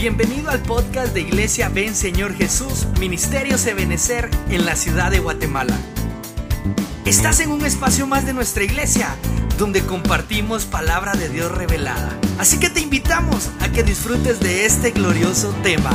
Bienvenido al podcast de Iglesia Ven Señor Jesús, Ministerio Ebenecer en la ciudad de Guatemala. Estás en un espacio más de nuestra iglesia, donde compartimos palabra de Dios revelada. Así que te invitamos a que disfrutes de este glorioso tema.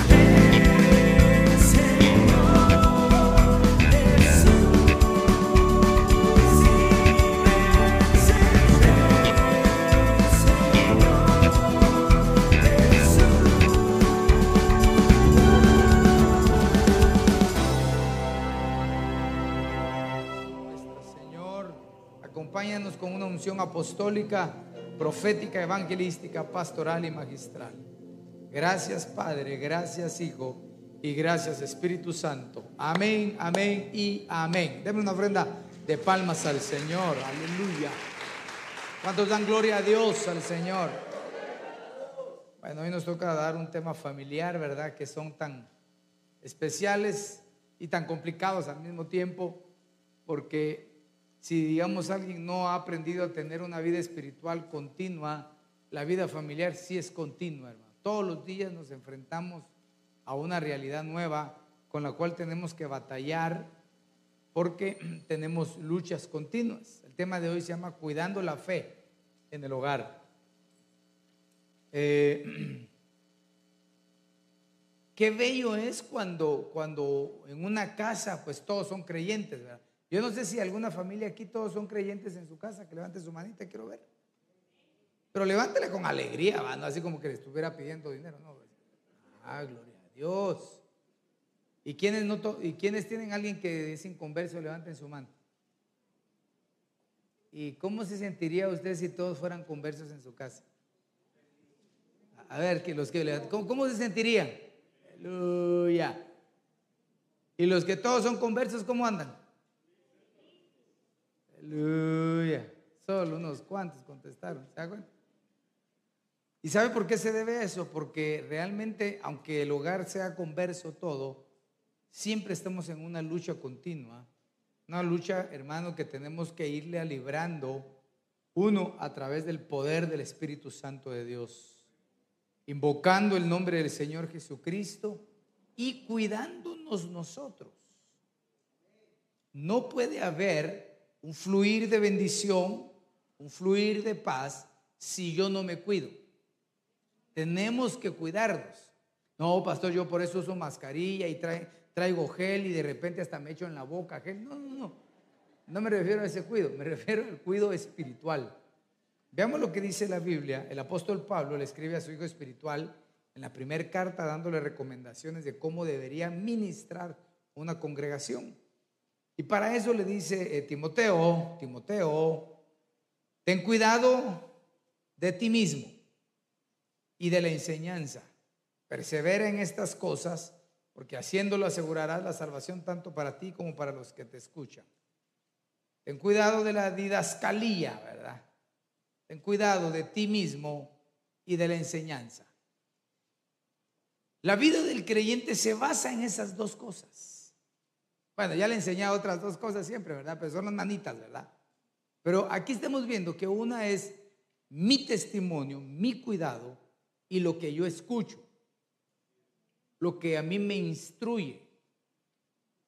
Apostólica, profética, evangelística, pastoral y magistral. Gracias Padre, gracias Hijo y gracias Espíritu Santo. Amén, amén y amén. Deme una ofrenda de palmas al Señor. Aleluya. ¿Cuántos dan gloria a Dios, al Señor? Bueno, hoy nos toca dar un tema familiar, ¿verdad? Que son tan especiales y tan complicados al mismo tiempo, porque si, digamos, alguien no ha aprendido a tener una vida espiritual continua, la vida familiar sí es continua, hermano. Todos los días nos enfrentamos a una realidad nueva con la cual tenemos que batallar porque tenemos luchas continuas. El tema de hoy se llama Cuidando la fe en el hogar. Eh, qué bello es cuando, cuando en una casa pues todos son creyentes, ¿verdad? Yo no sé si alguna familia aquí todos son creyentes en su casa, que levante su manita, quiero ver. Pero levántele con alegría, no así como que le estuviera pidiendo dinero, no. Ah, gloria a Dios. ¿Y quienes, no ¿Y quienes tienen alguien que es inconverso, levanten su mano? ¿Y cómo se sentiría usted si todos fueran conversos en su casa? A ver, que los que ¿cómo, ¿cómo se sentirían? Aleluya. ¿Y los que todos son conversos, cómo andan? Aleluya. Solo unos cuantos contestaron. ¿Se ¿Y sabe por qué se debe eso? Porque realmente, aunque el hogar sea converso todo, siempre estamos en una lucha continua. Una lucha, hermano, que tenemos que irle a librando uno a través del poder del Espíritu Santo de Dios, invocando el nombre del Señor Jesucristo y cuidándonos nosotros. No puede haber un fluir de bendición, un fluir de paz, si yo no me cuido. Tenemos que cuidarnos. No, pastor, yo por eso uso mascarilla y traigo gel y de repente hasta me echo en la boca gel. No, no, no. No me refiero a ese cuido, me refiero al cuido espiritual. Veamos lo que dice la Biblia. El apóstol Pablo le escribe a su hijo espiritual en la primera carta dándole recomendaciones de cómo debería ministrar una congregación. Y para eso le dice eh, Timoteo, Timoteo, ten cuidado de ti mismo y de la enseñanza. Persevera en estas cosas, porque haciéndolo asegurarás la salvación tanto para ti como para los que te escuchan. Ten cuidado de la didascalía, ¿verdad? Ten cuidado de ti mismo y de la enseñanza. La vida del creyente se basa en esas dos cosas. Bueno, ya le he enseñado otras dos cosas siempre, ¿verdad? Pero son las manitas, ¿verdad? Pero aquí estamos viendo que una es mi testimonio, mi cuidado y lo que yo escucho, lo que a mí me instruye,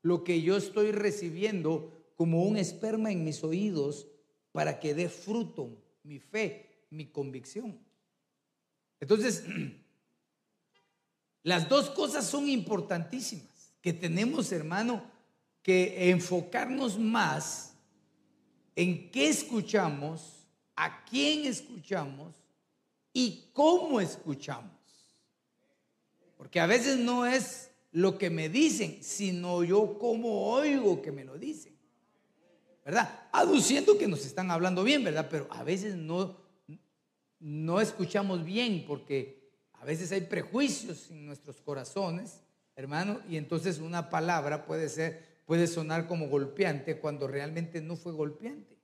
lo que yo estoy recibiendo como un esperma en mis oídos para que dé fruto mi fe, mi convicción. Entonces, las dos cosas son importantísimas, que tenemos, hermano, que enfocarnos más en qué escuchamos, a quién escuchamos y cómo escuchamos. Porque a veces no es lo que me dicen, sino yo cómo oigo que me lo dicen. ¿Verdad? Aduciendo que nos están hablando bien, ¿verdad? Pero a veces no, no escuchamos bien porque a veces hay prejuicios en nuestros corazones, hermano, y entonces una palabra puede ser puede sonar como golpeante cuando realmente no fue golpeante.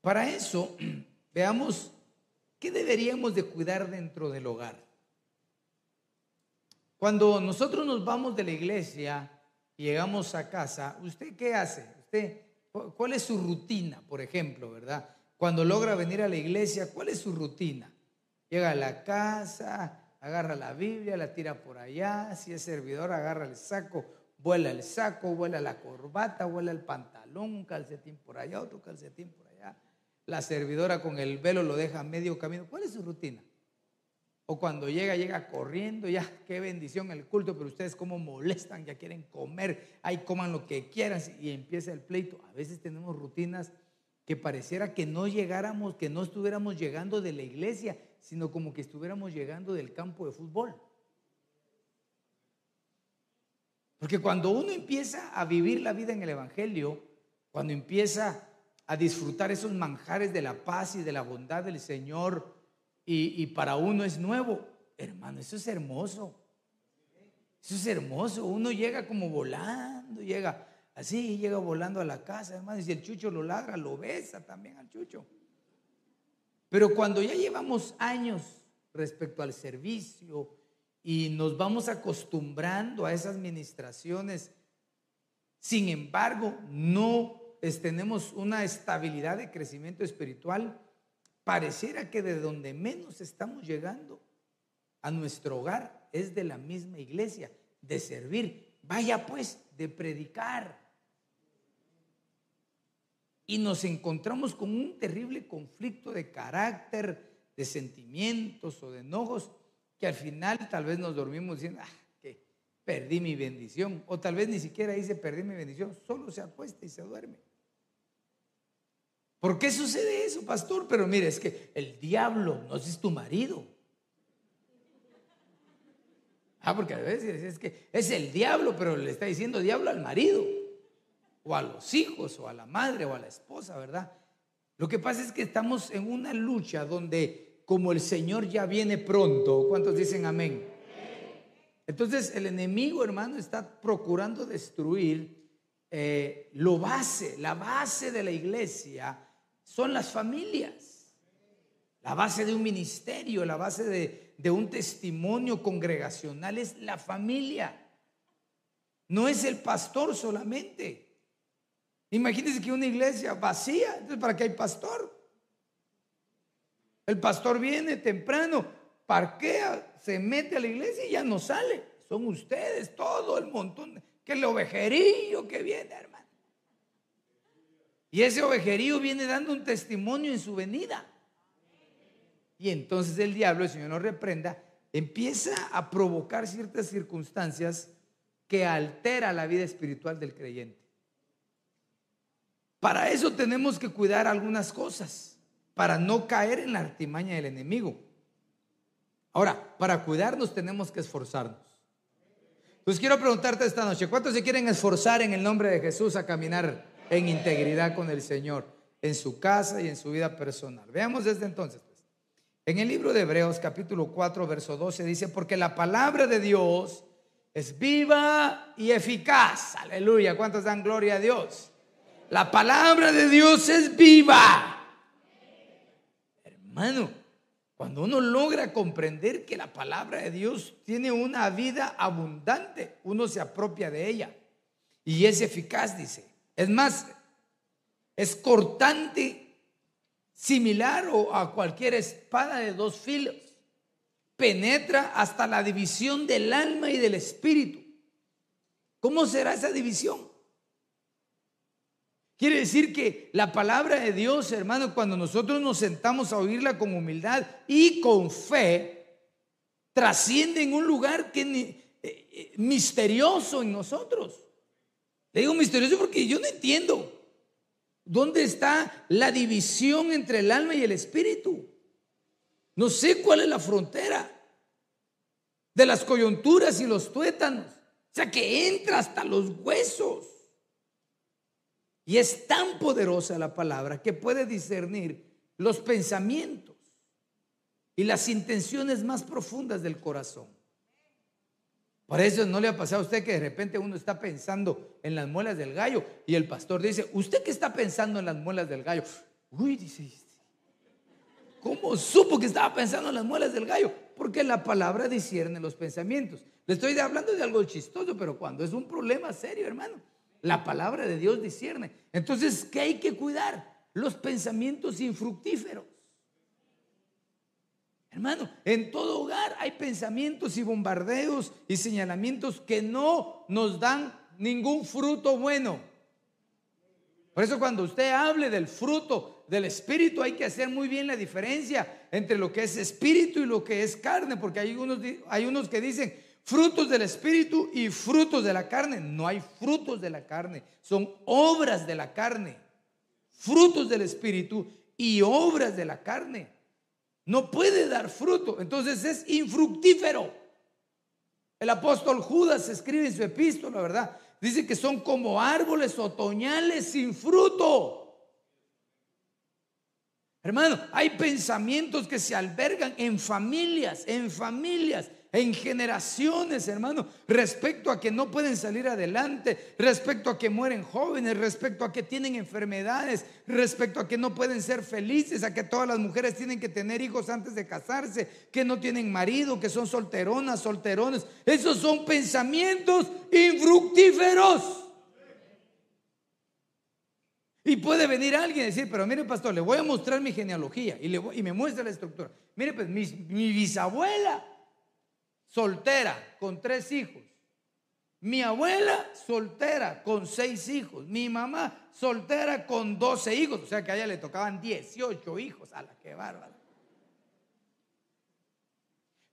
Para eso, veamos qué deberíamos de cuidar dentro del hogar. Cuando nosotros nos vamos de la iglesia y llegamos a casa, ¿usted qué hace? ¿Usted cuál es su rutina, por ejemplo, verdad? Cuando logra venir a la iglesia, ¿cuál es su rutina? Llega a la casa, agarra la Biblia, la tira por allá, si es servidor, agarra el saco, vuela el saco, vuela la corbata, vuela el pantalón, un calcetín por allá, otro calcetín por allá. La servidora con el velo lo deja a medio camino. ¿Cuál es su rutina? O cuando llega, llega corriendo, ya, qué bendición el culto, pero ustedes cómo molestan, ya quieren comer, ahí coman lo que quieran y empieza el pleito. A veces tenemos rutinas que pareciera que no llegáramos, que no estuviéramos llegando de la iglesia, sino como que estuviéramos llegando del campo de fútbol. Porque cuando uno empieza a vivir la vida en el Evangelio, cuando empieza a disfrutar esos manjares de la paz y de la bondad del Señor, y, para uno es nuevo. Hermano, eso es hermoso. Eso es hermoso. Uno llega como volando, llega así, llega volando a la casa, hermano. Y si el chucho lo ladra, lo besa también al chucho. Pero cuando ya llevamos años respecto al servicio y nos vamos acostumbrando a esas ministraciones, sin embargo, no tenemos una estabilidad de crecimiento espiritual, pareciera que de donde menos estamos llegando a nuestro hogar es de la misma iglesia, de servir. Vaya pues, de predicar. Y nos encontramos con un terrible conflicto de carácter, de sentimientos o de enojos, que al final tal vez nos dormimos diciendo, ah, que perdí mi bendición. O tal vez ni siquiera dice perdí mi bendición, solo se acuesta y se duerme. ¿Por qué sucede eso, pastor? Pero mire, es que el diablo no es tu marido. Ah, porque a veces es que es el diablo, pero le está diciendo diablo al marido, o a los hijos, o a la madre, o a la esposa, ¿verdad? Lo que pasa es que estamos en una lucha donde como el Señor ya viene pronto, ¿cuántos dicen amén? Entonces el enemigo, hermano, está procurando destruir eh, lo base, la base de la iglesia son las familias. La base de un ministerio, la base de, un testimonio congregacional es la familia. No es el pastor solamente. Imagínense que una iglesia vacía, entonces ¿para qué hay pastor? El pastor viene temprano, parquea, se mete a la iglesia y ya no sale. Son ustedes, todo el montón, que el ovejerillo que viene, hermano. Y ese ovejerío viene dando un testimonio en su venida. Y entonces el diablo, el Señor nos reprenda, empieza a provocar ciertas circunstancias que altera la vida espiritual del creyente. Para eso tenemos que cuidar algunas cosas, para no caer en la artimaña del enemigo. Ahora, para cuidarnos tenemos que esforzarnos. Pues quiero preguntarte esta noche, ¿cuántos se quieren esforzar en el nombre de Jesús a caminar en integridad con el Señor, en su casa y en su vida personal. Veamos desde entonces. Pues. En el libro de Hebreos capítulo 4, verso 12 dice, porque la palabra de Dios es viva y eficaz. Aleluya. ¿Cuántos dan gloria a Dios? La palabra de Dios es viva. Hermano, cuando uno logra comprender que la palabra de Dios tiene una vida abundante, uno se apropia de ella. Y es eficaz, dice. Es más, es cortante, similar o a cualquier espada de dos filos. Penetra hasta la división del alma y del espíritu. ¿Cómo será esa división? Quiere decir que la palabra de Dios, hermano, cuando nosotros nos sentamos a oírla con humildad y con fe, trasciende en un lugar que, eh, eh, misterioso en nosotros. Le digo misterioso porque yo no entiendo. ¿Dónde está la división entre el alma y el espíritu? No sé cuál es la frontera de las coyunturas y los tuétanos. O sea, que entra hasta los huesos. Y es tan poderosa la palabra que puede discernir los pensamientos y las intenciones más profundas del corazón. Por eso no le ha pasado a usted que de repente uno está pensando en las muelas del gallo y el pastor dice, ¿usted qué está pensando en las muelas del gallo? Uy, dice, ¿cómo supo que estaba pensando en las muelas del gallo? Porque la palabra discierne los pensamientos. Le estoy hablando de algo chistoso, pero cuando es un problema serio, hermano, la palabra de Dios discierne. Entonces, ¿qué hay que cuidar? Los pensamientos infructíferos. Hermano, en todo hogar hay pensamientos y bombardeos y señalamientos que no nos dan ningún fruto bueno. Por eso cuando usted hable del fruto del espíritu hay que hacer muy bien la diferencia entre lo que es espíritu y lo que es carne, porque hay unos, hay unos que dicen frutos del espíritu y frutos de la carne. No hay frutos de la carne, son obras de la carne. Frutos del espíritu y obras de la carne. No puede dar fruto, entonces es infructífero. El apóstol Judas escribe en su epístola, ¿verdad? Dice que son como árboles otoñales sin fruto. Hermano, hay pensamientos que se albergan en familias, en familias en generaciones, hermano, respecto a que no pueden salir adelante, respecto a que mueren jóvenes, respecto a que tienen enfermedades, respecto a que no pueden ser felices, a que todas las mujeres tienen que tener hijos antes de casarse, que no tienen marido, que son solteronas, solterones. Esos son pensamientos infructíferos. Y puede venir alguien y decir, pero mire pastor, le voy a mostrar mi genealogía y, le y me muestra la estructura. Mire, pues mi bisabuela soltera con tres hijos. Mi abuela soltera con seis hijos. Mi mamá soltera con doce hijos. O sea que a ella le tocaban dieciocho hijos. A la que bárbara.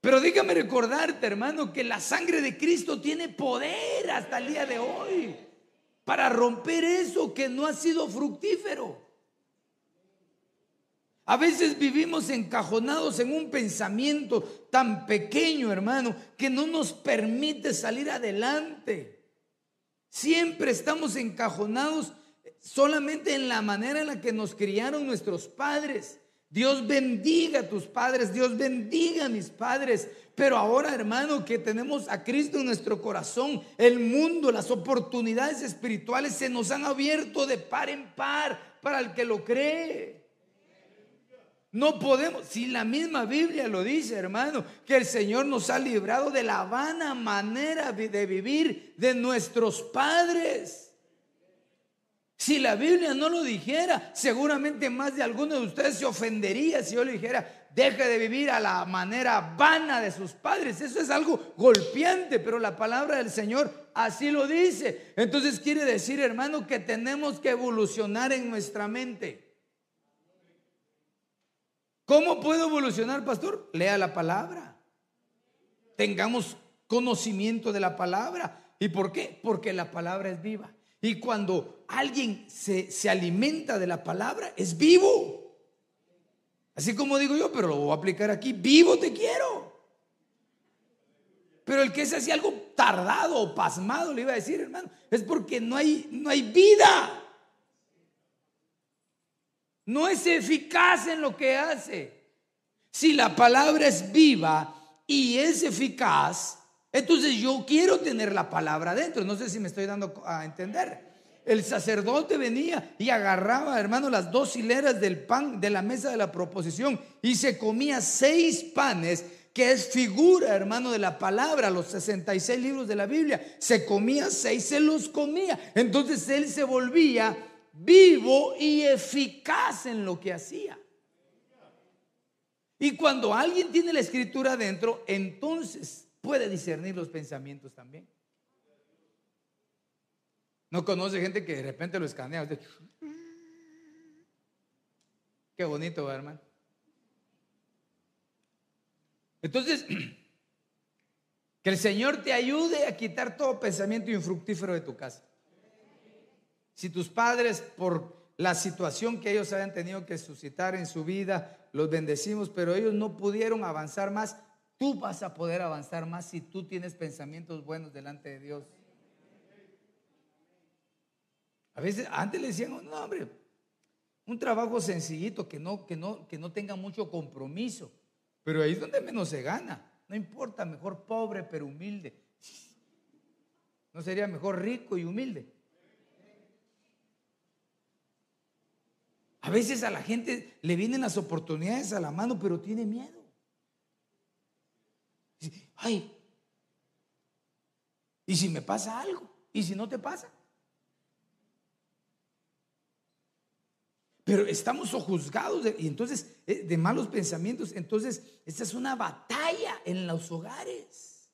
Pero dígame recordarte, hermano, que la sangre de Cristo tiene poder hasta el día de hoy para romper eso que no ha sido fructífero. A veces vivimos encajonados en un pensamiento tan pequeño, hermano, que no nos permite salir adelante. Siempre estamos encajonados solamente en la manera en la que nos criaron nuestros padres. Dios bendiga a tus padres, Dios bendiga a mis padres. Pero ahora, hermano, que tenemos a Cristo en nuestro corazón, el mundo, las oportunidades espirituales se nos han abierto de par en par para el que lo cree. No podemos, si la misma Biblia lo dice, hermano, que el Señor nos ha librado de la vana manera de vivir de nuestros padres. Si la Biblia no lo dijera, seguramente más de alguno de ustedes se ofendería si yo le dijera, deje de vivir a la manera vana de sus padres. Eso es algo golpeante, pero la palabra del Señor así lo dice. Entonces quiere decir, hermano, que tenemos que evolucionar en nuestra mente. ¿Cómo puedo evolucionar, pastor? Lea la palabra. Tengamos conocimiento de la palabra. ¿Y por qué? Porque la palabra es viva. Y cuando alguien se, se alimenta de la palabra, es vivo. Así como digo yo, pero lo voy a aplicar aquí. Vivo te quiero. Pero el que es así algo tardado o pasmado, le iba a decir, hermano, es porque no hay, no hay vida. No es eficaz en lo que hace. Si la palabra es viva y es eficaz, entonces yo quiero tener la palabra dentro. No sé si me estoy dando a entender. El sacerdote venía y agarraba, hermano, las dos hileras del pan de la mesa de la proposición y se comía seis panes, que es figura, hermano, de la palabra, los 66 libros de la Biblia. Se comía seis, se los comía. Entonces él se volvía vivo y eficaz en lo que hacía. Y cuando alguien tiene la escritura dentro, entonces puede discernir los pensamientos también. No conoce gente que de repente lo escanea. Qué bonito, hermano. Entonces, que el Señor te ayude a quitar todo pensamiento infructífero de tu casa. Si tus padres, por la situación que ellos hayan tenido que suscitar en su vida, los bendecimos, pero ellos no pudieron avanzar más, tú vas a poder avanzar más si tú tienes pensamientos buenos delante de Dios. A veces, antes le decían, no, hombre, un trabajo sencillito que no, que no, que no tenga mucho compromiso, pero ahí es donde menos se gana. No importa, mejor pobre pero humilde. ¿No sería mejor rico y humilde? A veces a la gente le vienen las oportunidades a la mano, pero tiene miedo. Ay, ¿y si me pasa algo? ¿Y si no te pasa? Pero estamos sojuzgados y entonces, eh, de malos pensamientos. Entonces, esta es una batalla en los hogares.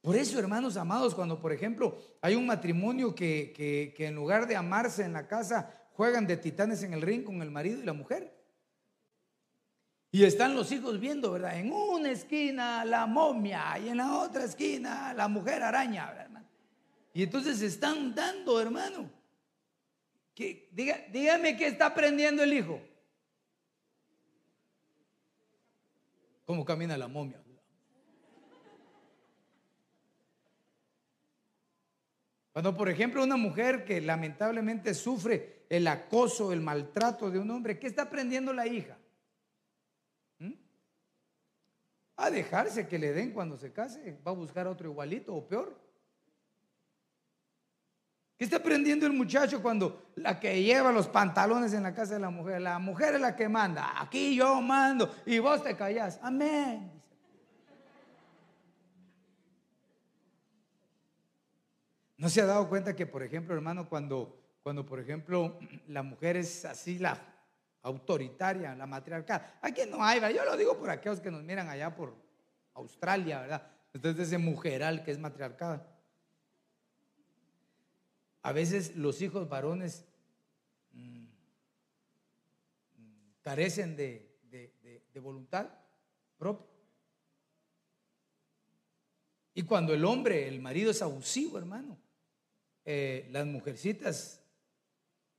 Por eso, hermanos amados, cuando por ejemplo hay un matrimonio que, que en lugar de amarse en la casa, juegan de titanes en el ring con el marido y la mujer. Y están los hijos viendo, ¿verdad? En una esquina la momia y en la otra esquina la mujer araña, ¿verdad? Y entonces están dando, hermano. Que, diga, dígame qué está aprendiendo el hijo. ¿Cómo camina la momia? Cuando, por ejemplo, una mujer que lamentablemente sufre el acoso, el maltrato de un hombre, ¿qué está aprendiendo la hija? ¿Mm? A dejarse que le den cuando se case, va a buscar otro igualito o peor. ¿Qué está aprendiendo el muchacho cuando la que lleva los pantalones en la casa de la mujer? La mujer es la que manda. Aquí yo mando y vos te callás. Amén. ¿No se ha dado cuenta que, por ejemplo, hermano, cuando, cuando por ejemplo, la mujer es así, la autoritaria, la matriarcal? Aquí no hay, ¿verdad? Yo lo digo por aquellos que nos miran allá por Australia, ¿verdad? Entonces ese mujeral que es matriarcal. A veces los hijos varones mm, carecen de, voluntad propia. Y cuando el hombre, el marido es abusivo, hermano, eh, las mujercitas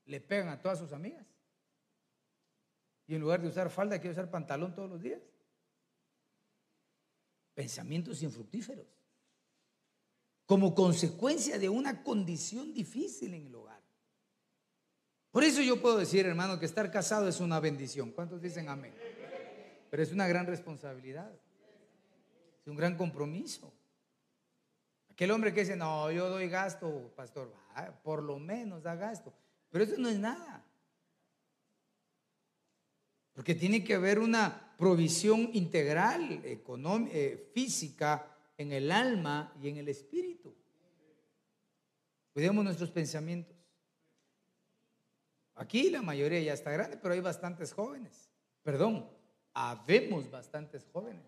le pegan a todas sus amigas. Y en lugar de usar falda, quiere usar pantalón todos los días. Pensamientos infructíferos. Como consecuencia de una condición difícil en el hogar. Por eso yo puedo decir, hermano, que estar casado es una bendición. ¿Cuántos dicen amén? Pero es una gran responsabilidad. Es un gran compromiso. Aquel hombre que dice, no, yo doy gasto, pastor, por lo menos da gasto. Pero eso no es nada. Porque tiene que haber una provisión integral, económica, eh, física, en el alma y en el espíritu. Cuidemos nuestros pensamientos. Aquí la mayoría ya está grande, pero hay bastantes jóvenes. Perdón, habemos bastantes jóvenes.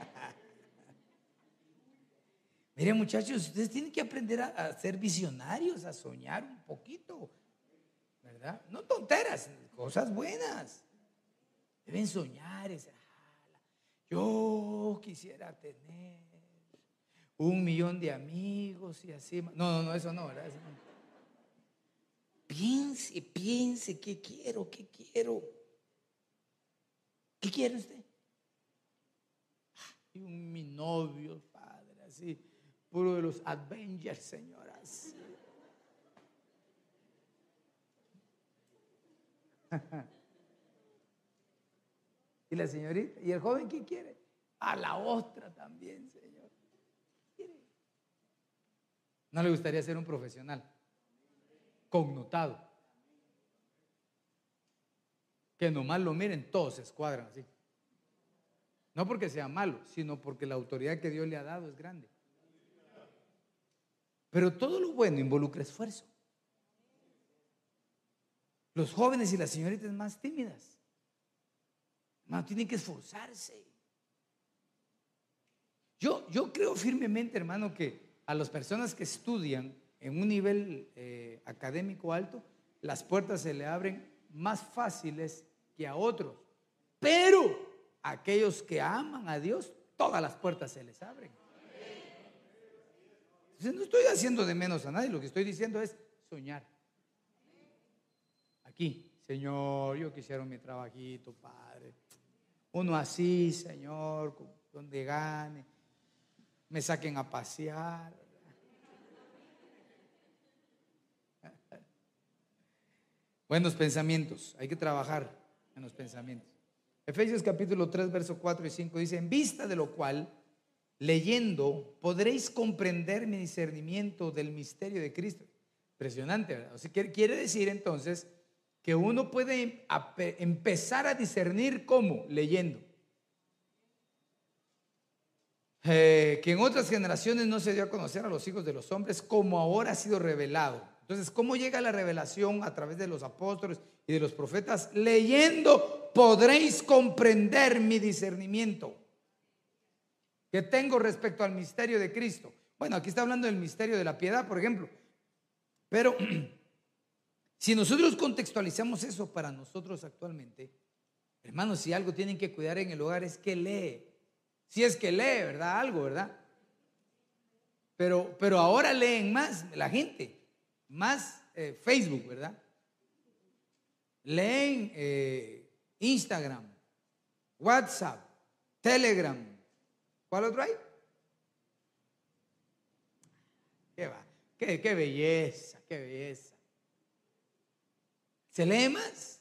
Miren muchachos, ustedes tienen que aprender a, ser visionarios, a soñar un poquito, No tonteras, cosas buenas. Deben soñar. yo quisiera tener un millón de amigos y así. No, no, no, eso no, ¿verdad? Piense, piense, ¿qué quiero? ¿Qué quiero? ¿Qué quiere usted? Y un mi novio, padre, así puro de los Avengers, señoras. Y la señorita, ¿y el joven qué quiere? A la ostra también, señor. ¿No le gustaría ser un profesional? Connotado. Que nomás lo miren, todos se escuadran así. No porque sea malo, sino porque la autoridad que Dios le ha dado es grande. Pero todo lo bueno involucra esfuerzo. Los jóvenes y las señoritas más tímidas, no, tienen que esforzarse. Yo, yo creo firmemente, hermano, que a las personas que estudian en un nivel eh, académico alto, las puertas se le abren más fáciles que a otros. Pero a aquellos que aman a Dios, todas las puertas se les abren no estoy haciendo de menos a nadie, lo que estoy diciendo es soñar. Aquí, Señor, yo quisiera mi trabajito, Padre. Uno así, Señor, donde gane, me saquen a pasear. Buenos pensamientos, hay que trabajar en los pensamientos. Efesios capítulo 3, verso 4 y 5 dice, en vista de lo cual leyendo, podréis comprender mi discernimiento del misterio de Cristo. Impresionante, ¿verdad? O sea, quiere decir entonces que uno puede empezar a discernir cómo, leyendo. Eh, que en otras generaciones no se dio a conocer a los hijos de los hombres como ahora ha sido revelado. Entonces, ¿cómo llega la revelación a través de los apóstoles y de los profetas? Leyendo podréis comprender mi discernimiento que tengo respecto al misterio de Cristo. Bueno, aquí está hablando del misterio de la piedad, por ejemplo. Pero si nosotros contextualizamos eso para nosotros actualmente, hermanos, si algo tienen que cuidar en el hogar es que lee. Si es que lee, ¿verdad? Algo, ¿verdad? Pero, pero ahora leen más la gente, más eh, Facebook, ¿verdad? Leen eh, Instagram, WhatsApp, Telegram. ¿Cuál otro hay? ¿Qué va? Qué, qué belleza, qué belleza. ¿Se lee más?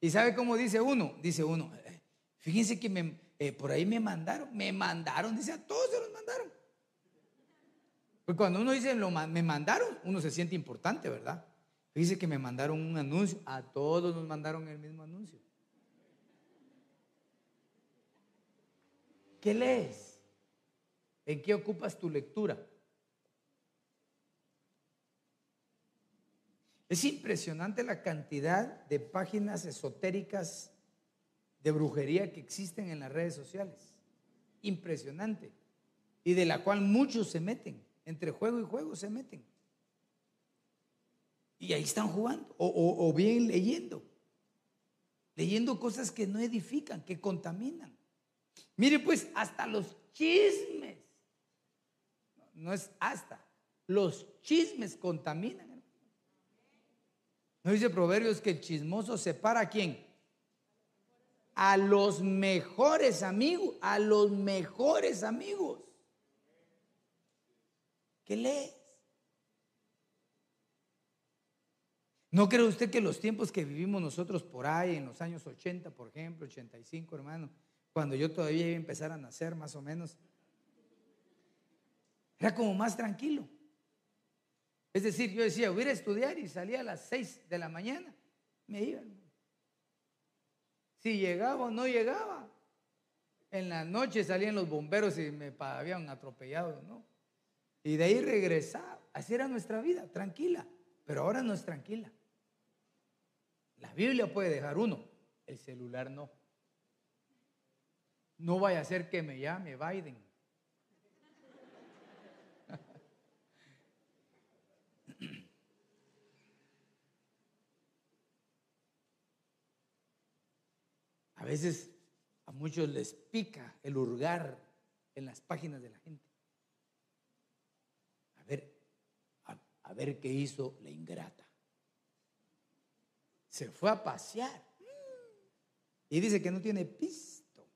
¿Y sabe cómo dice uno? Dice uno, eh, fíjense que me, por ahí me mandaron, me mandaron, dice a todos se los mandaron. Pues cuando uno dice, me mandaron, uno se siente importante, ¿verdad? Dice que me mandaron un anuncio, a todos nos mandaron el mismo anuncio. ¿Qué lees? ¿En qué ocupas tu lectura? Es impresionante la cantidad de páginas esotéricas de brujería que existen en las redes sociales. Impresionante. Y de la cual muchos se meten entre juego y juego se meten. Y ahí están jugando, o, bien leyendo, leyendo cosas que no edifican, que contaminan. Mire pues, hasta los chismes, no es hasta, los chismes contaminan. ¿No dice Proverbios que el chismoso separa a quién? A los mejores amigos, a los mejores amigos. ¿Qué lees? ¿No cree usted que los tiempos que vivimos nosotros por ahí, en los años 80, por ejemplo, 85, hermano, cuando yo todavía iba a empezar a nacer más o menos, era como más tranquilo? Es decir, yo decía, voy a estudiar y salía a las 6 de la mañana, me iba. Si llegaba o no llegaba, en la noche salían los bomberos y me habían atropellado, ¿no? Y de ahí regresar. Así era nuestra vida, tranquila. Pero ahora no es tranquila. La Biblia puede dejar uno, el celular no. No vaya a ser que me llame Biden. A veces a muchos les pica el hurgar en las páginas de la gente. a ver qué hizo la ingrata. Se fue a pasear y dice que no tiene pisto.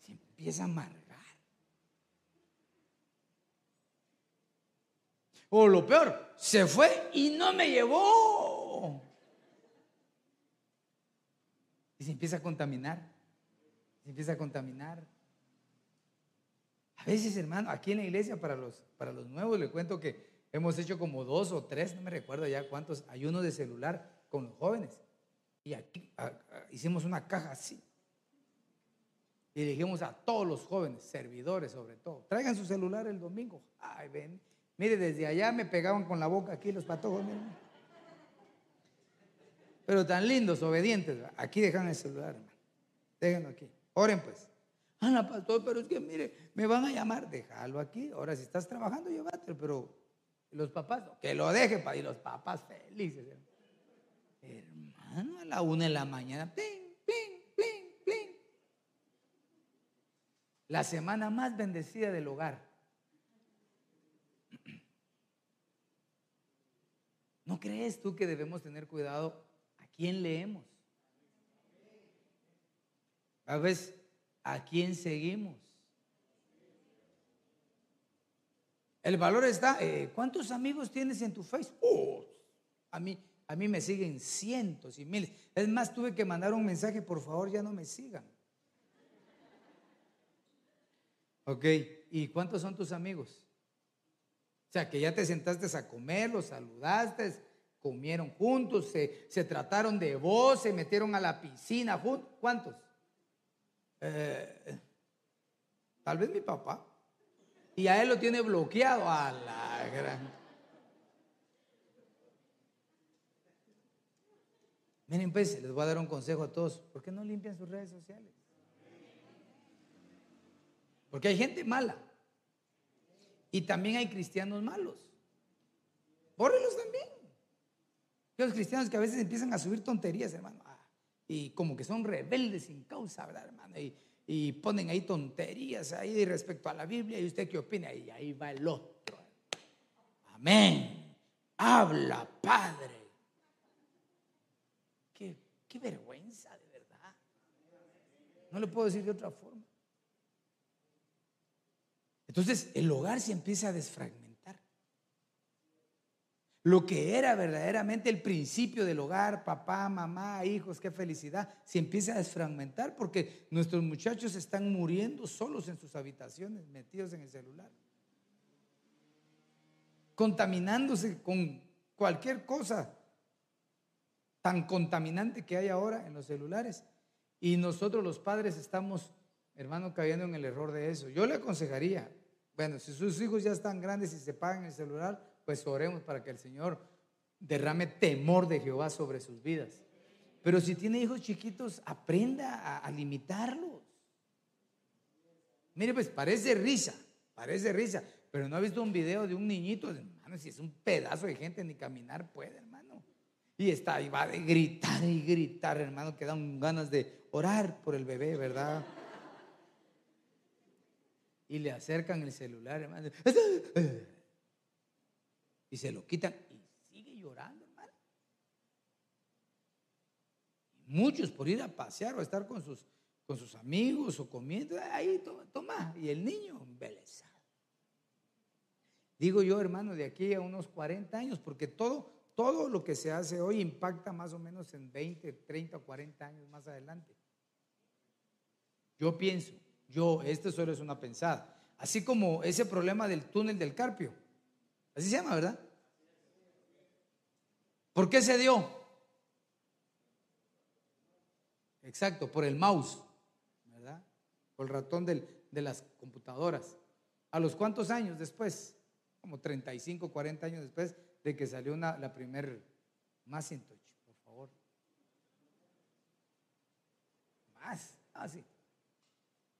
Se empieza a amargar. O lo peor, se fue y no me llevó. Y se empieza a contaminar. Se empieza a contaminar. A veces, hermano, aquí en la iglesia para los, para los nuevos le cuento que hemos hecho como dos o tres, no me recuerdo ya cuántos, ayunos de celular con los jóvenes. Y aquí hicimos una caja así. Y dijimos a todos los jóvenes, servidores sobre todo, traigan su celular el domingo. Ay, ven. Mire, desde allá me pegaban con la boca aquí los patojos. Pero tan lindos, obedientes. Aquí dejan el celular, hermano. Déjenlo aquí. Oren pues. Ana, pastor, pero es que mire, me van a llamar, déjalo aquí. Ahora, si estás trabajando, llévate, pero los papás, que lo deje para y los papás felices. Hermano, a la una de la mañana, ping, ping, ping, ping. La semana más bendecida del hogar. ¿No crees tú que debemos tener cuidado quién leemos? A veces ¿A quién seguimos? El valor está, eh, ¿cuántos amigos tienes en tu Facebook? Oh, a, mí, a mí me siguen cientos y miles. Es más, tuve que mandar un mensaje, por favor, ya no me sigan. Ok, ¿y cuántos son tus amigos? O sea, que ya te sentaste a comer, los saludaste, comieron juntos, se, se trataron de vos, se metieron a la piscina. ¿Cuántos? Eh, tal vez mi papá. Y a él lo tiene bloqueado. A la gran. Miren, pues, les voy a dar un consejo a todos. ¿Por qué no limpian sus redes sociales? Porque hay gente mala. Y también hay cristianos malos. Bórrelos también. Los cristianos que a veces empiezan a subir tonterías, hermano. Ah, y como que son rebeldes sin causa, ¿verdad, hermano? Y, y ponen ahí tonterías ahí respecto a la Biblia. ¿Y usted qué opina? Y ahí va el otro. Amén. Habla, Padre. Qué, qué vergüenza, de verdad. No le puedo decir de otra forma. Entonces el hogar se empieza a desfragmentar. Lo que era verdaderamente el principio del hogar, papá, mamá, hijos, qué felicidad, se empieza a desfragmentar porque nuestros muchachos están muriendo solos en sus habitaciones, metidos en el celular, contaminándose con cualquier cosa tan contaminante que hay ahora en los celulares. Y nosotros los padres estamos, hermano, cayendo en el error de eso. Yo le aconsejaría, bueno, si sus hijos ya están grandes y se pagan el celular, pues oremos para que el Señor derrame temor de Jehová sobre sus vidas. Pero si tiene hijos chiquitos, aprenda a, limitarlos. Mire, pues parece risa, parece risa, pero no ha visto un video de un niñito, hermano, si es un pedazo de gente, ni caminar puede, hermano. Y está, y va de gritar y gritar, hermano, que dan ganas de orar por el bebé, ¿verdad? y le acercan el celular, hermano. Y se lo quitan y sigue llorando, hermano. muchos por ir a pasear o a estar con sus, con sus amigos o comiendo, ahí toma, Y el niño embelezado. Digo yo, hermano, de aquí a unos 40 años, porque todo, todo lo que se hace hoy impacta más o menos en 20, 30 o 40 años más adelante. Yo pienso yo, esto solo es una pensada. Así como ese problema del túnel del Carpio. Así se llama, ¿verdad? ¿Por qué se dio? Exacto, por el mouse, ¿verdad? Por el ratón de las computadoras. ¿A los cuántos años después? Como 35, 40 años después de que salió una, la primer Macintosh, por favor. Más, así. Ah,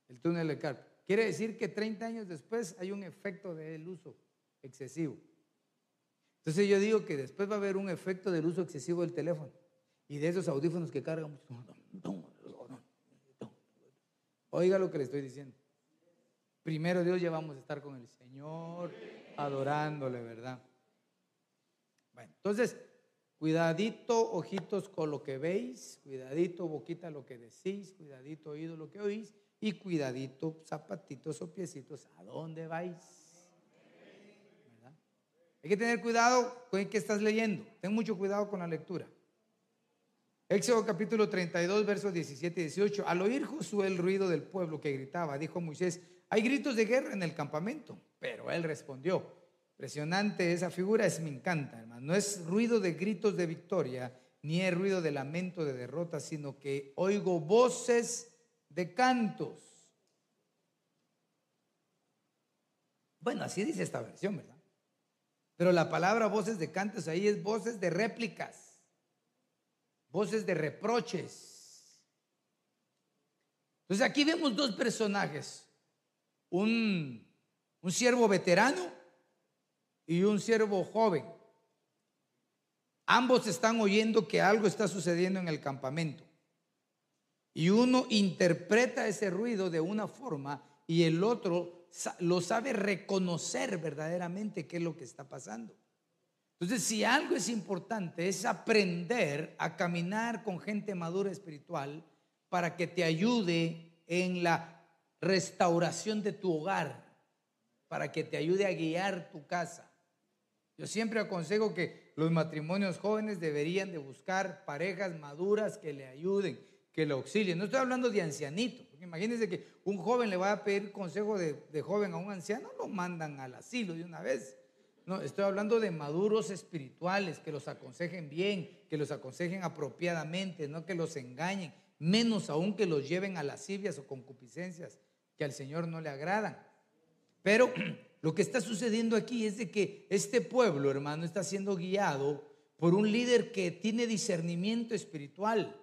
el túnel de Carpio. Quiere decir que 30 años después hay un efecto del uso excesivo. Entonces yo digo que después va a haber un efecto del uso excesivo del teléfono y de esos audífonos que cargan. Oiga lo que le estoy diciendo. Primero Dios ya vamos a estar con el Señor, adorándole, ¿verdad? Bueno, entonces, cuidadito, ojitos con lo que veis, cuidadito, boquita lo que decís, cuidadito, oído lo que oís, y cuidadito, zapatitos o piecitos, ¿a dónde vais? Hay que tener cuidado con el que estás leyendo. Ten mucho cuidado con la lectura. Éxodo capítulo 32, versos 17 y 18. Al oír Josué el ruido del pueblo que gritaba, dijo Moisés, hay gritos de guerra en el campamento. Pero él respondió, impresionante esa figura, es me encanta, hermano. No es ruido de gritos de victoria, ni es ruido de lamento de derrota, sino que oigo voces de cantos. Bueno, así dice esta versión, ¿verdad? Pero la palabra voces de cantos ahí es voces de réplicas, voces de reproches. Entonces aquí vemos dos personajes, un, un siervo veterano y un siervo joven. Ambos están oyendo que algo está sucediendo en el campamento. Y uno interpreta ese ruido de una forma y el otro lo sabe reconocer verdaderamente qué es lo que está pasando. Entonces, si algo es importante es aprender a caminar con gente madura espiritual para que te ayude en la restauración de tu hogar, para que te ayude a guiar tu casa. Yo siempre aconsejo que los matrimonios jóvenes deberían de buscar parejas maduras que le ayuden que lo auxilien. No estoy hablando de ancianito, porque imagínense que un joven le va a pedir consejo de, joven a un anciano, lo mandan al asilo de una vez. No, estoy hablando de maduros espirituales, que los aconsejen bien, que los aconsejen apropiadamente, no que los engañen, menos aún que los lleven a lascivias o concupiscencias que al Señor no le agradan. Pero lo que está sucediendo aquí es de que este pueblo, hermano, está siendo guiado por un líder que tiene discernimiento espiritual.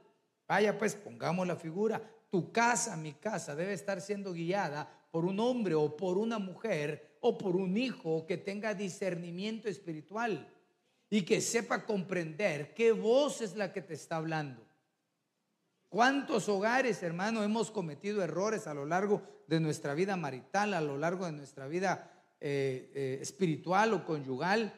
Vaya, pues pongamos la figura. Tu casa, mi casa, debe estar siendo guiada por un hombre o por una mujer o por un hijo que tenga discernimiento espiritual y que sepa comprender qué voz es la que te está hablando. ¿Cuántos hogares, hermano, hemos cometido errores a lo largo de nuestra vida marital, a lo largo de nuestra vida eh, eh, espiritual o conyugal?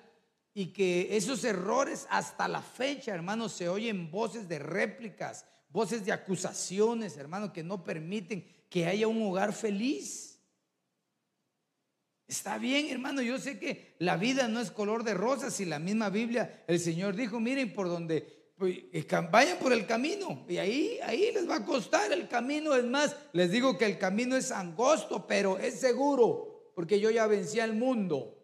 Y que esos errores hasta la fecha, hermano, se oyen voces de réplicas, voces de acusaciones, hermano, que no permiten que haya un hogar feliz. Está bien, hermano, yo sé que la vida no es color de rosas y la misma Biblia, el Señor dijo, miren por donde pues, eh, vayan por el camino y ahí ahí les va a costar el camino, es más, les digo que el camino es angosto, pero es seguro, porque yo ya vencí al mundo.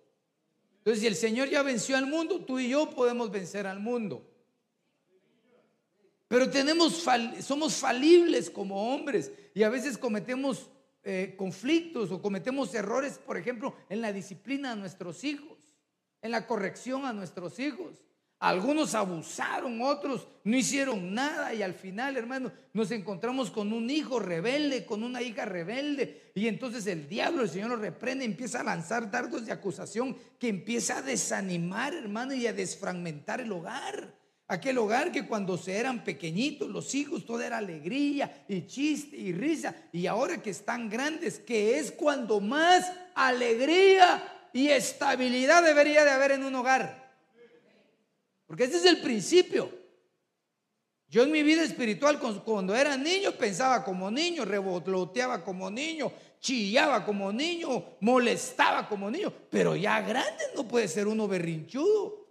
Entonces, si el Señor ya venció al mundo, tú y yo podemos vencer al mundo. Pero tenemos somos falibles como hombres y a veces cometemos eh, conflictos o cometemos errores, por ejemplo, en la disciplina a nuestros hijos, en la corrección a nuestros hijos. Algunos abusaron, otros no hicieron nada y al final, hermano, nos encontramos con un hijo rebelde, con una hija rebelde y entonces el diablo, el Señor lo reprende, empieza a lanzar dardos de acusación que empieza a desanimar, hermano, y a desfragmentar el hogar. Aquel hogar que cuando se eran pequeñitos, los hijos, todo era alegría y chiste y risa. Y ahora que están grandes, que es cuando más alegría y estabilidad debería de haber en un hogar. Porque ese es el principio. Yo en mi vida espiritual, cuando era niño, pensaba como niño, revoloteaba como niño, chillaba como niño, molestaba como niño. Pero ya grande no puede ser uno berrinchudo.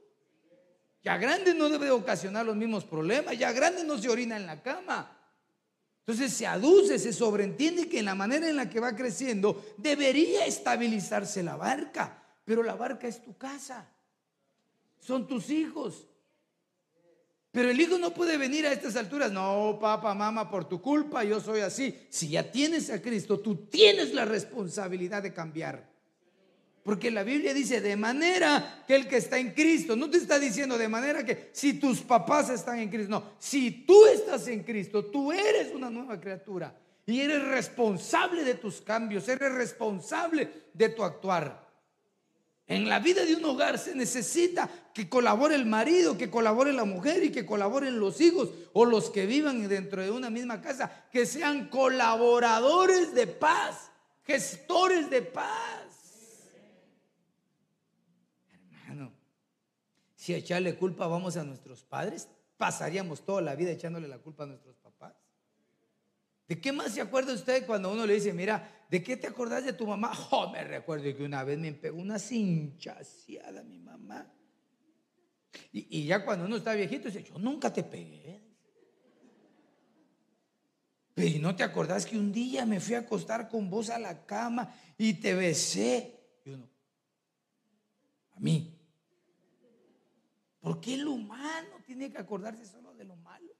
Ya grande no debe ocasionar los mismos problemas, ya grande no se orina en la cama. Entonces se aduce, se sobreentiende que en la manera en la que va creciendo debería estabilizarse la barca, pero la barca es tu casa, son tus hijos. Pero el hijo no puede venir a estas alturas, no, papá, mamá, por tu culpa yo soy así. Si ya tienes a Cristo, tú tienes la responsabilidad de cambiar. Porque la Biblia dice, de manera que el que está en Cristo, no te está diciendo de manera que si tus papás están en Cristo, no, si tú estás en Cristo, tú eres una nueva criatura y eres responsable de tus cambios, eres responsable de tu actuar. En la vida de un hogar se necesita que colabore el marido, que colabore la mujer y que colaboren los hijos o los que vivan dentro de una misma casa, que sean colaboradores de paz, gestores de paz. Si echarle culpa vamos a nuestros padres, pasaríamos toda la vida echándole la culpa a nuestros papás. ¿De qué más se acuerda usted cuando uno le dice, mira, ¿de qué te acordás de tu mamá? Oh, me recuerdo que una vez me pegó una cinchaseada mi mamá. Y, y, ya cuando uno está viejito dice, yo nunca te pegué. Pero no te acordás que un día me fui a acostar con vos a la cama y te besé? Y uno, a mí, ¿Por qué el humano tiene que acordarse solo de lo malo?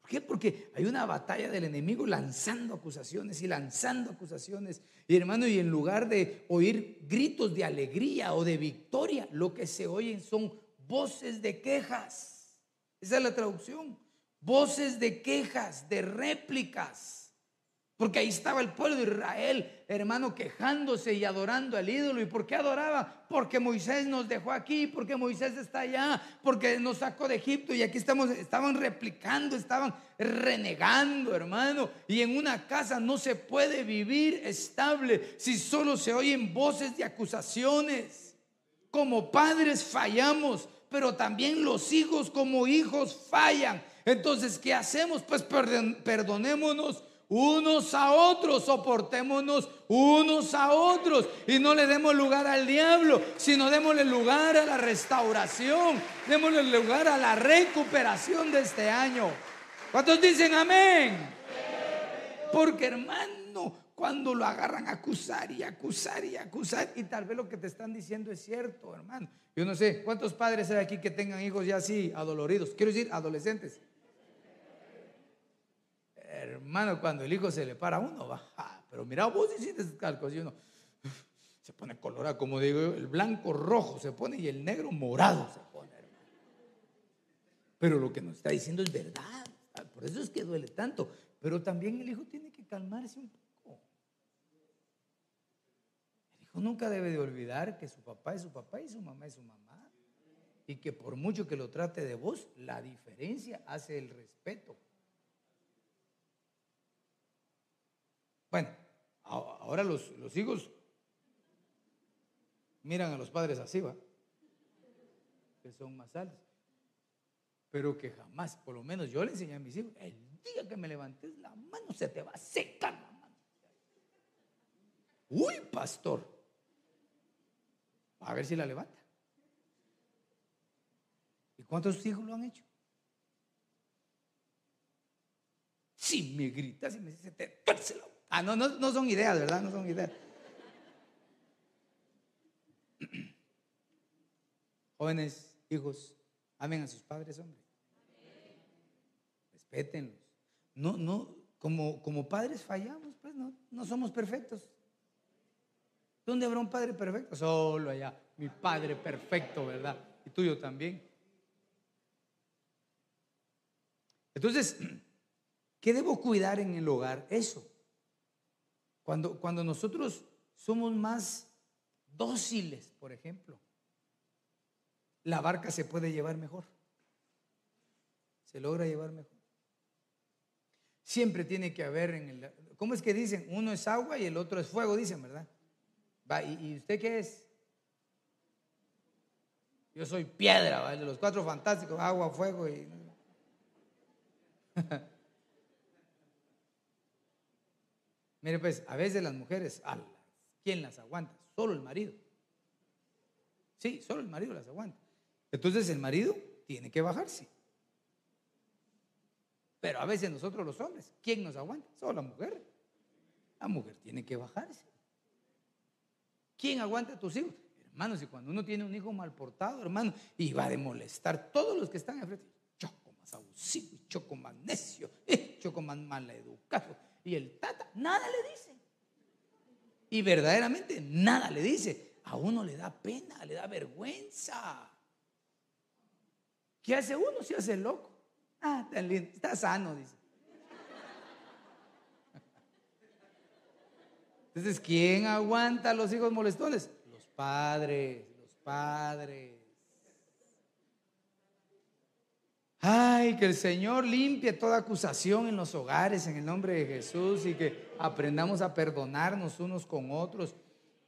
¿Por qué? Porque hay una batalla del enemigo lanzando acusaciones y lanzando acusaciones. Y hermano, y en lugar de oír gritos de alegría o de victoria, lo que se oyen son voces de quejas. Esa es la traducción. Voces de quejas, de réplicas. Porque ahí estaba el pueblo de Israel, hermano, quejándose y adorando al ídolo. ¿Y por qué adoraba? Porque Moisés nos dejó aquí, porque Moisés está allá, porque nos sacó de Egipto y aquí estamos, estaban replicando, estaban renegando, hermano. Y en una casa no se puede vivir estable si solo se oyen voces de acusaciones. Como padres fallamos, pero también los hijos como hijos fallan. Entonces, ¿qué hacemos? Pues perdonémonos unos a otros, soportémonos unos a otros y no le demos lugar al diablo, sino démosle lugar a la restauración, démosle lugar a la recuperación de este año. ¿Cuántos dicen amén? Porque hermano, cuando lo agarran a acusar y acusar y acusar, y tal vez lo que te están diciendo es cierto, hermano. Yo no sé, ¿cuántos padres hay aquí que tengan hijos ya así adoloridos? Quiero decir, adolescentes hermano, cuando el hijo se le para a uno, va, pero mira, vos hiciste cálculos y uno se pone colorado, como digo yo, el blanco rojo se pone y el negro morado se pone. Pero lo que nos está diciendo es verdad. Por eso es que duele tanto. Pero también el hijo tiene que calmarse un poco. El hijo nunca debe de olvidar que su papá es su papá y su mamá es su mamá. Y que por mucho que lo trate de vos, la diferencia hace el respeto. Bueno, ahora los, los hijos miran a los padres así, ¿va? Que son más altos. Pero que jamás, por lo menos yo le enseñé a mis hijos, el día que me levantes la mano se te va a secar la mano. Uy, pastor. A ver si la levanta. ¿Y cuántos hijos lo han hecho? Si me gritas y me dices, te tuerce Ah, no, no, no son ideas, ¿verdad? No son ideas. Jóvenes, hijos, amen a sus padres, hombre. Respétenlos. No, no, como, como padres fallamos, pues no, no somos perfectos. ¿Dónde habrá un padre perfecto? Solo allá, mi padre perfecto, ¿verdad? Y tuyo también. Entonces, ¿qué debo cuidar en el hogar? Eso. Cuando, cuando nosotros somos más dóciles, por ejemplo, la barca se puede llevar mejor. Se logra llevar mejor. Siempre tiene que haber en el... ¿Cómo es que dicen? Uno es agua y el otro es fuego, dicen, ¿verdad? ¿y, usted qué es? Yo soy piedra, ¿vale? los cuatro fantásticos, agua, fuego y... Mire, pues, a veces las mujeres, ¿quién las aguanta? Solo el marido. Sí, solo el marido las aguanta. Entonces el marido tiene que bajarse. Pero a veces nosotros los hombres, ¿quién nos aguanta? Solo la mujer. La mujer tiene que bajarse. ¿Quién aguanta a tus hijos? Hermanos, y cuando uno tiene un hijo mal portado, hermano, y va a molestar todos los que están enfrente, choco más abusivo, choco más necio, eh, choco más educado Y el tata, nada le dice. Y verdaderamente nada le dice. A uno le da pena, le da vergüenza. ¿Qué hace uno? Se hace loco. Ah, tan lindo, está sano, dice. Entonces, ¿quién aguanta a los hijos molestones? Los padres, los padres. Ay, que el Señor limpie toda acusación en los hogares en el nombre de Jesús y que aprendamos a perdonarnos unos con otros.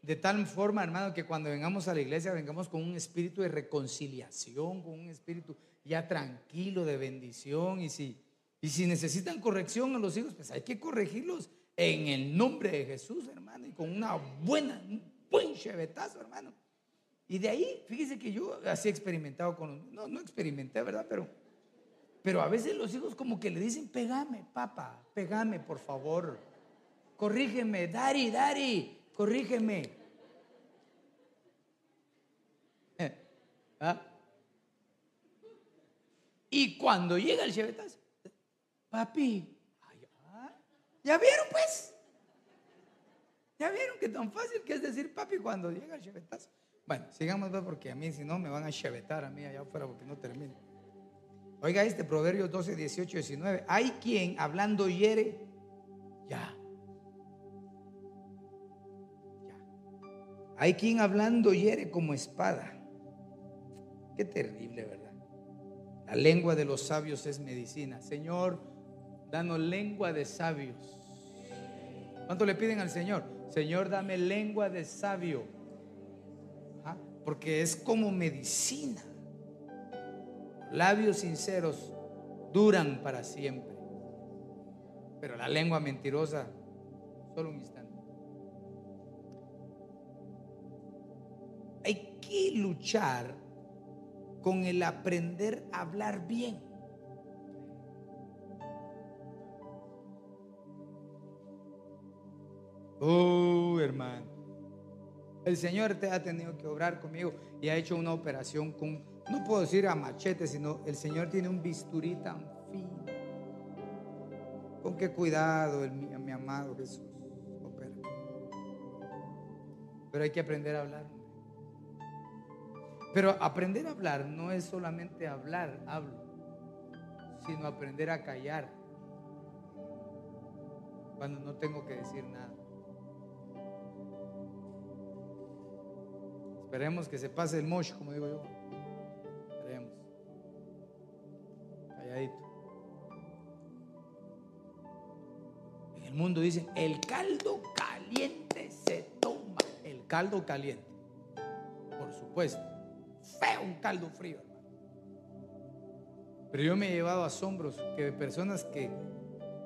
De tal forma, hermano, que cuando vengamos a la iglesia vengamos con un espíritu de reconciliación, con un espíritu ya tranquilo de bendición. Y si, y si necesitan corrección a los hijos, pues hay que corregirlos en el nombre de Jesús, hermano, y con una buena, un buen chevetazo, hermano. Y de ahí, fíjese que yo así he experimentado con, no, no experimenté, ¿verdad? Pero pero a veces los hijos como que le dicen, pegame, papá, pegame, por favor. Corrígeme, Dari, Dari, corrígeme. ¿Ah? Y cuando llega el chevetazo, papi, ah, ¿ya vieron pues? ¿Ya vieron que tan fácil que es decir papi cuando llega el chevetazo? Bueno, sigamos pues, porque a mí si no me van a chevetar a mí allá afuera porque no termino. Oiga este Proverbios 12, 18, 19. Hay quien hablando hiere, ya. Hay quien hablando hiere como espada. Qué terrible, ¿verdad? La lengua de los sabios es medicina. Señor, danos lengua de sabios. ¿Cuánto le piden al Señor? Señor, dame lengua de sabio. ¿Ah? Porque es como medicina. Labios sinceros duran para siempre. Pero la lengua mentirosa, solo un instante. Hay que luchar con el aprender a hablar bien. Oh, hermano. El Señor te ha tenido que obrar conmigo y ha hecho una operación con no puedo decir a machete, sino el Señor tiene un bisturí tan fino. Con qué cuidado, mi, mi amado Jesús Pero hay que aprender a hablar. Pero aprender a hablar no es solamente hablar, hablo, sino aprender a callar cuando no tengo que decir nada. Esperemos que se pase el mosh, como digo yo. En el mundo dicen, el caldo caliente se toma. El caldo caliente. Por supuesto. Feo un caldo frío, hermano. Pero yo me he llevado asombros que de personas que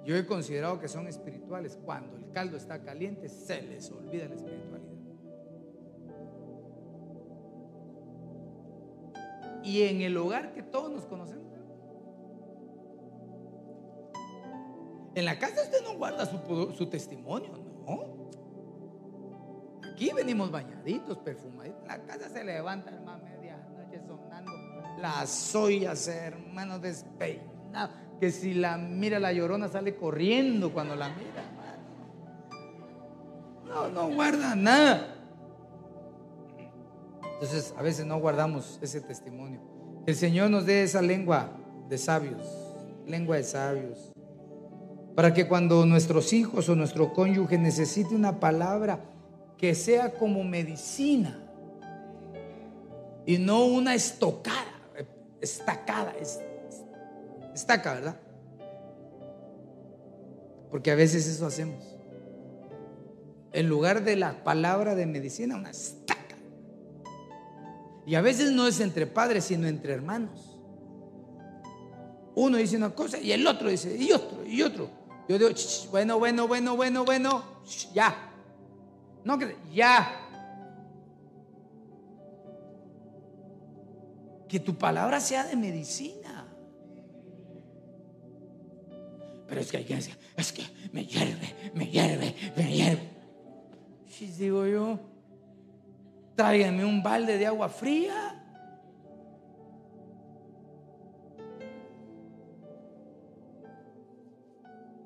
yo he considerado que son espirituales, cuando el caldo está caliente, se les olvida la espiritualidad. Y en el hogar que todos nos conocemos. En la casa usted no guarda su, testimonio, no. Aquí venimos bañaditos, perfumaditos. La casa se levanta, hermano, media noche sonando las ollas, hermano, despeinado. Que si la mira la llorona sale corriendo cuando la mira, No, no guarda nada. Entonces, a veces no guardamos ese testimonio. Que el Señor nos dé esa lengua de sabios, lengua de sabios, para que cuando nuestros hijos o nuestro cónyuge necesite una palabra que sea como medicina y no una estocada, estacada, estaca, ¿verdad? Porque a veces eso hacemos. En lugar de la palabra de medicina, una estaca. Y a veces no es entre padres, sino entre hermanos. Uno dice una cosa y el otro dice, y otro, y otro. Yo digo, bueno, bueno, bueno, bueno, bueno, ya. No, ya. Que tu palabra sea de medicina. Pero es que hay que decir, es que me hierve, me hierve, me hierve. Si digo yo, tráigame un balde de agua fría.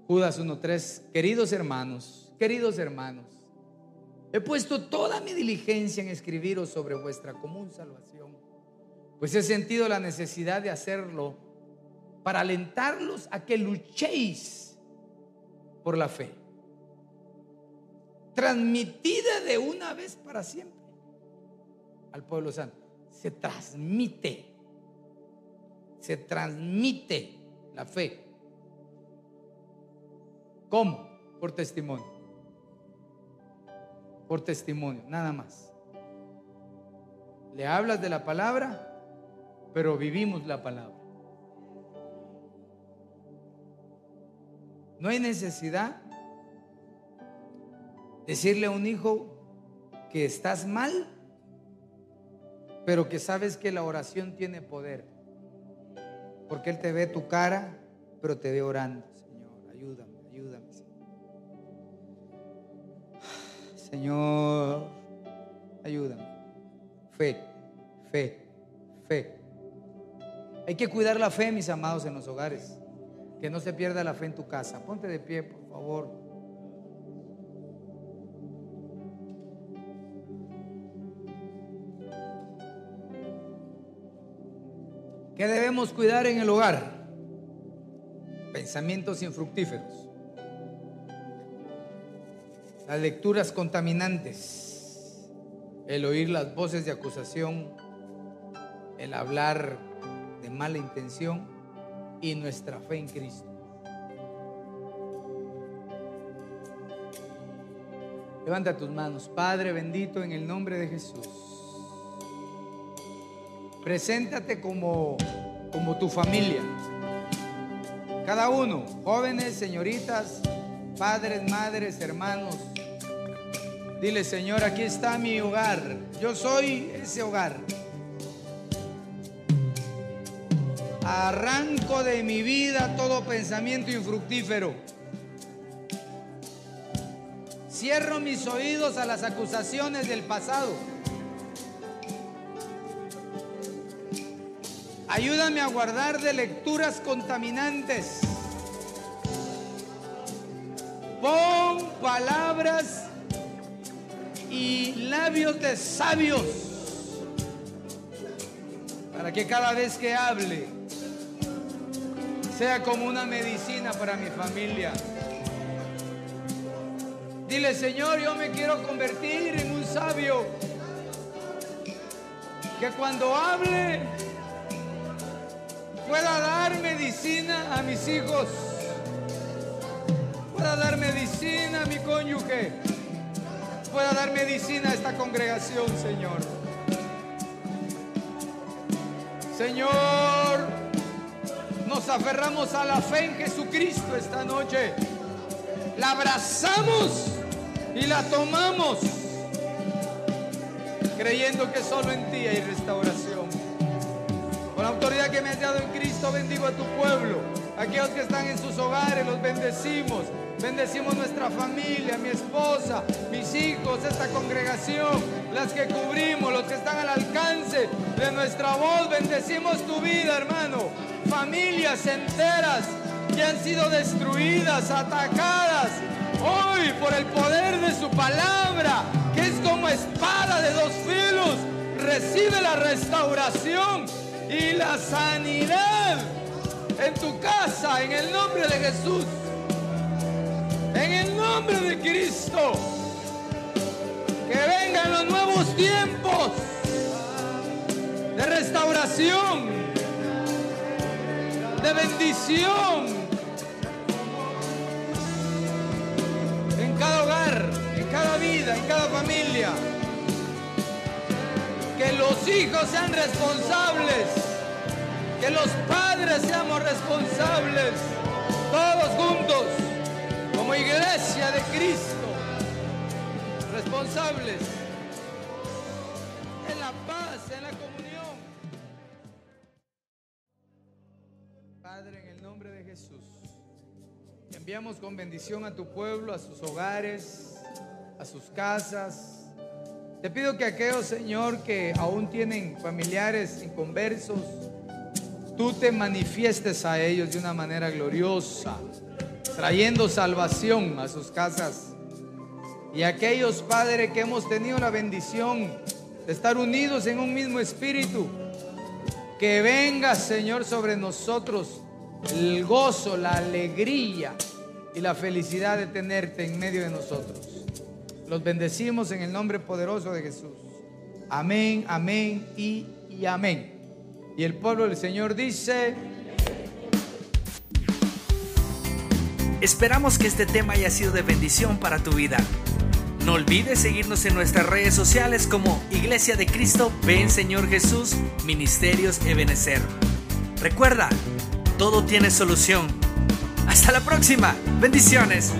Judas 1.3, queridos hermanos, queridos hermanos, he puesto toda mi diligencia en escribiros sobre vuestra común salvación, pues he sentido la necesidad de hacerlo para alentarlos a que luchéis por la fe, transmitida de una vez para siempre al pueblo santo. Se transmite, se transmite la fe. ¿Cómo? Por testimonio. Por testimonio, nada más. Le hablas de la palabra, pero vivimos la palabra. No hay necesidad decirle a un hijo que estás mal pero que sabes que la oración tiene poder. Porque Él te ve tu cara, pero te ve orando. Señor, ayúdame, ayúdame. Señor, ayúdame. Fe, fe, fe. Hay que cuidar la fe, mis amados, en los hogares. Que no se pierda la fe en tu casa. Ponte de pie, por favor. ¿Qué debemos cuidar en el hogar? Pensamientos infructíferos. Las lecturas contaminantes. El oír las voces de acusación. El hablar de mala intención. Y nuestra fe en Cristo. Levanta tus manos. Padre bendito en el nombre de Jesús. Preséntate como, como tu familia. Cada uno, jóvenes, señoritas, padres, madres, hermanos. Dile, Señor, aquí está mi hogar. Yo soy ese hogar. Arranco de mi vida todo pensamiento infructífero. Cierro mis oídos a las acusaciones del pasado. Ayúdame a guardar de lecturas contaminantes. Pon palabras y labios de sabios para que cada vez que hable sea como una medicina para mi familia. Dile, Señor, yo me quiero convertir en un sabio que cuando hable pueda dar medicina a mis hijos, pueda dar medicina a mi cónyuge, pueda dar medicina a esta congregación, Señor. Señor, nos aferramos a la fe en Jesucristo esta noche. La abrazamos y la tomamos, creyendo que solo en ti hay restauración. Con la autoridad que me has dado en Cristo, bendigo a tu pueblo. Aquellos que están en sus hogares, los bendecimos. Bendecimos nuestra familia, mi esposa, mis hijos, esta congregación, las que cubrimos, los que están al alcance de nuestra voz. Bendecimos tu vida, hermano. Familias enteras que han sido destruidas, atacadas, hoy por el poder de su palabra, que es como espada de dos filos, recibe la restauración y la sanidad en tu casa, en el nombre de Jesús. En el nombre de Cristo. Que vengan los nuevos tiempos de restauración, de bendición. En cada hogar, en cada vida, en cada familia. Que los hijos sean responsables. Que los padres seamos responsables. Todos juntos como iglesia de Cristo, responsables en la paz, en la comunión. Padre, en el nombre de Jesús, enviamos con bendición a tu pueblo, a sus hogares, a sus casas. Te pido que aquellos, Señor, que aún tienen familiares inconversos, tú te manifiestes a ellos de una manera gloriosa trayendo salvación a sus casas. Y aquellos, Padre, que hemos tenido la bendición de estar unidos en un mismo espíritu, que venga, Señor, sobre nosotros el gozo, la alegría y la felicidad de tenerte en medio de nosotros. Los bendecimos en el nombre poderoso de Jesús. Amén, amén y, y amén. Y el pueblo del Señor dice... Esperamos que este tema haya sido de bendición para tu vida. No olvides seguirnos en nuestras redes sociales como Iglesia de Cristo, Ven Señor Jesús, Ministerios Ebenecer. Recuerda, todo tiene solución. Hasta la próxima. Bendiciones.